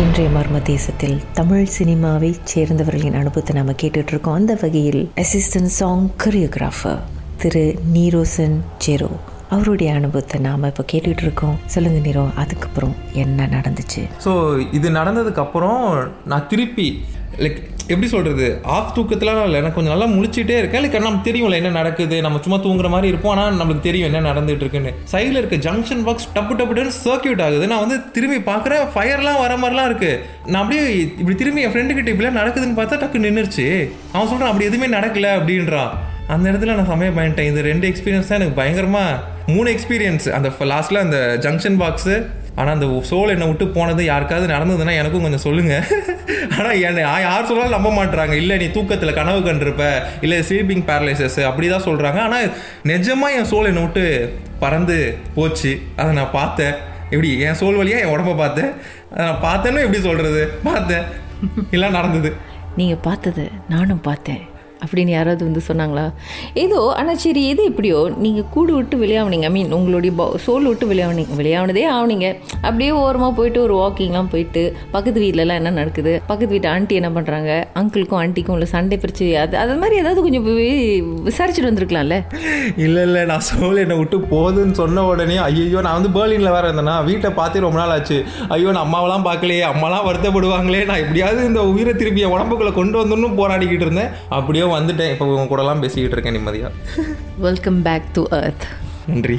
இன்றைய மர்ம தேசத்தில் தமிழ் சினிமாவை சேர்ந்தவர்களின் அனுபவத்தை நாம கேட்டுட்டு இருக்கோம் அந்த வகையில் அசிஸ்டன்ட் சாங் கொரியோகிராஃபர் திரு நீரோசன் ஜெரோ அவருடைய அனுபவத்தை நாம் இப்போ கேட்டுட்டு இருக்கோம் சொல்லுங்க நீரோ அதுக்கப்புறம் என்ன நடந்துச்சு? ஸோ இது நடந்ததுக்கப்புறம் நான் திருப்பி லைக் எப்படி சொல்கிறது ஆஃப் தூக்கத்தில் இல்லை. எனக்கு கொஞ்சம் நல்லா முழிச்சிட்டே இருக்கேன். லைக் நமக்கு தெரியும்ல என்ன நடக்குது. நம்ம சும்மா தூங்குற மாதிரி இருப்போம். ஆனால் நம்மளுக்கு தெரியும் என்ன நடந்துட்டு இருக்குன்னு. சைடில் இருக்க ஜங்ஷன் பாக்ஸ் டப்பு டப்புன்னு சர்க்கியூட் ஆகுது. நான் வந்து திரும்பி பார்க்குறேன். ஃபயர்லாம் வர மாதிரிலாம் இருக்குது நான் அப்படியே இப்படி திரும்பி என் ஃப்ரெண்டு கிட்ட இப்படிலாம் நடக்குதுன்னு பார்த்தா டக்கு நின்றுச்சு அவன் சொல்கிறான் அப்படி எதுவுமே நடக்கல அப்படின்றான். அந்த இடத்துல நான் சமயம் பண்ணிட்டேன் இது ரெண்டு எக்ஸ்பீரியன்ஸ் தான் எனக்கு பயங்கரமாக மூணு எக்ஸ்பீரியன்ஸ் அந்த லாஸ்ட்டில் அந்த ஜங்ஷன் பாக்ஸு ஆனால் அந்த சோல் என்னை விட்டு போனது யாருக்காவது நடந்ததுன்னா எனக்கும் கொஞ்சம் சொல்லுங்கள் ஆனால் என்னை யார் சொன்னாலும் நம்ப மாட்டுறாங்க இல்லை நீ தூக்கத்தில் கனவு கண்டிருப்ப. இல்லை ஸ்லீப்பிங் பேரலைசஸ் அப்படி தான் சொல்கிறாங்க ஆனால் நிஜமாக என் சோல் என்னை விட்டு பறந்து போச்சு. அதை நான் பார்த்தேன். எப்படி என் சோல் வழியாக என் உடம்ப பார்த்தேன். அதை நான் பார்த்தேன்னு எப்படி சொல்கிறது பார்த்தேன். எல்லாம் நடந்தது. நீங்கள் பார்த்தது நானும் பார்த்தேன். அப்படின்னு யாராவது வந்து சொன்னாங்களா? ஏதோ ஆனால் சரி எது எப்படியோ நீங்கள் கூடு விட்டு வெளியாவனீங்க. ஐ மீன் உங்களுடைய சோல் விட்டு வெளியாவனீங்க வெளியானதே ஆவனீங்க. அப்படியே ஓரமாக போயிட்டு ஒரு வாக்கிங்லாம் போயிட்டு பக்கத்து வீட்டிலலாம் என்ன நடக்குது? பக்கத்து வீட்டு ஆண்டி என்ன பண்ணுறாங்க அங்கிளுக்கும் ஆண்டிக்கும் உள்ள சண்டை பிரிச்சு அது அது மாதிரி ஏதாவது கொஞ்சம் விசாரிச்சுட்டு வந்திருக்கலாம்ல? இல்லை இல்லை நான் சோல் என்னை விட்டு போகுதுன்னு சொன்ன உடனே ஐயோ நான் வந்து பேர்லினில் வேறு இருந்தேன்னா வீட்டை பார்த்து ரொம்ப நாள் ஆச்சு. ஐயோ நான் அம்மாவெல்லாம் பார்க்கலையே அம்மாலாம் வருத்தப்படுவாங்களே நான் எப்படியாவது இந்த உயிரை திருப்பி உடம்புக்குள்ளே கொண்டு வந்துன்னு போராடிக்கிட்டு இருந்தேன். அப்படியே வந்துட்டேன். இப்போ உங்க கூடலாம் பேசிக்கிட்டு இருக்கேன் நிம்மதியாக வெல்கம் பேக் டு அர்த் நன்றி.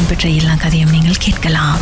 இடம்பெற்ற எல்லா கதையும் நீங்கள் கேட்கலாம்.